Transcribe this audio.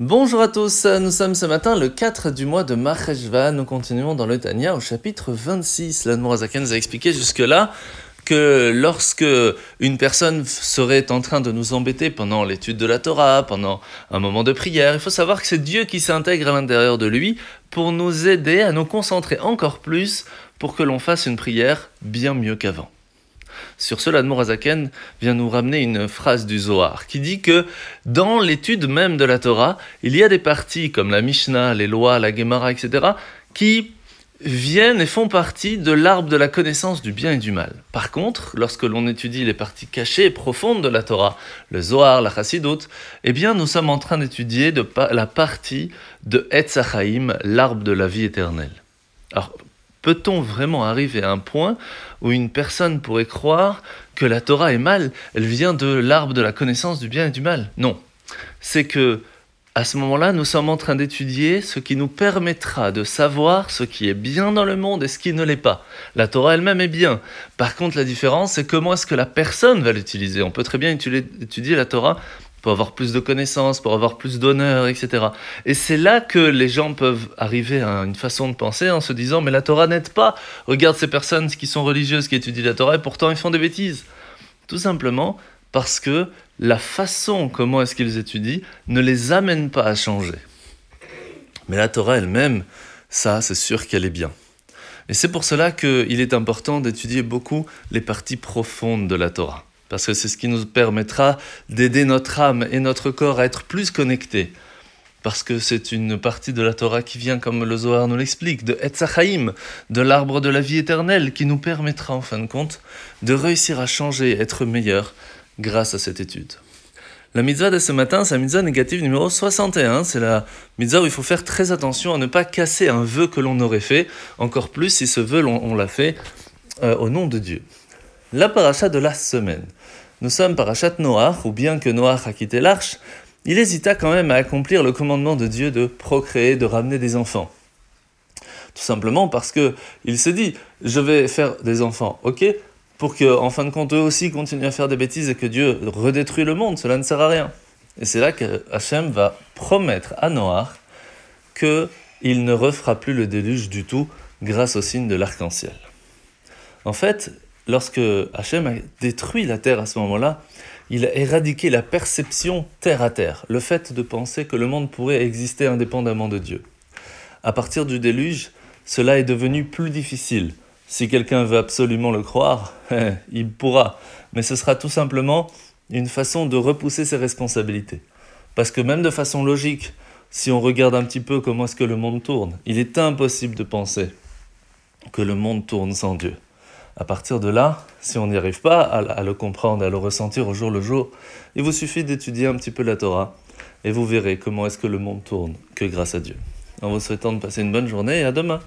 Bonjour à tous, nous sommes ce matin le 4 du mois de Maheshvan. Nous continuons dans le Tania au chapitre 26. L'Admorazaken nous a expliqué jusque-là que lorsque une personne serait en train de nous embêter pendant l'étude de la Torah, pendant un moment de prière, il faut savoir que c'est Dieu qui s'intègre à l'intérieur de lui pour nous aider à nous concentrer encore plus pour que l'on fasse une prière bien mieux qu'avant. Sur cela, Azaken vient nous ramener une phrase du Zohar qui dit que dans l'étude même de la Torah, il y a des parties comme la Mishnah, les lois, la Gemara, etc., qui viennent et font partie de l'arbre de la connaissance du bien et du mal. Par contre, lorsque l'on étudie les parties cachées et profondes de la Torah, le Zohar, la Chassidut, eh bien nous sommes en train d'étudier la partie de Etz l'arbre de la vie éternelle. Alors, Peut-on vraiment arriver à un point où une personne pourrait croire que la Torah est mal? Elle vient de l'arbre de la connaissance du bien et du mal Non. C'est que à ce moment-là, nous sommes en train d'étudier ce qui nous permettra de savoir ce qui est bien dans le monde et ce qui ne l'est pas. La Torah elle-même est bien. Par contre, la différence, c'est comment est-ce que la personne va l'utiliser? On peut très bien étudier la Torah pour avoir plus de connaissances, pour avoir plus d'honneur, etc. Et c'est là que les gens peuvent arriver à une façon de penser en se disant mais la Torah n'aide pas. Regarde ces personnes qui sont religieuses, qui étudient la Torah et pourtant ils font des bêtises. Tout simplement parce que la façon comment est-ce qu'ils étudient ne les amène pas à changer. Mais la Torah elle-même, ça c'est sûr qu'elle est bien. Et c'est pour cela qu'il est important d'étudier beaucoup les parties profondes de la Torah parce que c'est ce qui nous permettra d'aider notre âme et notre corps à être plus connectés. Parce que c'est une partie de la Torah qui vient, comme le Zohar nous l'explique, de Etzachaim, de l'arbre de la vie éternelle, qui nous permettra en fin de compte de réussir à changer, être meilleur grâce à cette étude. La mitzvah de ce matin, c'est la mitzvah négative numéro 61. C'est la mitzvah où il faut faire très attention à ne pas casser un vœu que l'on aurait fait, encore plus si ce vœu on, l'a fait euh, au nom de Dieu. La de la semaine. Nous sommes parachat Noach, ou bien que Noach a quitté l'arche, il hésita quand même à accomplir le commandement de Dieu de procréer, de ramener des enfants. Tout simplement parce que il se dit, je vais faire des enfants, ok, pour que, en fin de compte, eux aussi continuent à faire des bêtises et que Dieu redétruit le monde, cela ne sert à rien. Et c'est là que Hachem va promettre à Noach qu'il ne refera plus le déluge du tout grâce au signe de l'arc-en-ciel. En fait, lorsque Hachem a détruit la terre à ce moment-là, il a éradiqué la perception terre à terre, le fait de penser que le monde pourrait exister indépendamment de Dieu. À partir du déluge, cela est devenu plus difficile. Si quelqu'un veut absolument le croire, il pourra, mais ce sera tout simplement une façon de repousser ses responsabilités. Parce que même de façon logique, si on regarde un petit peu comment est-ce que le monde tourne, il est impossible de penser que le monde tourne sans Dieu. À partir de là, si on n'y arrive pas à, le comprendre, à le ressentir au jour le jour, il vous suffit d'étudier un petit peu la Torah et vous verrez comment est-ce que le monde tourne que grâce à Dieu. En vous souhaitant de passer une bonne journée et à demain.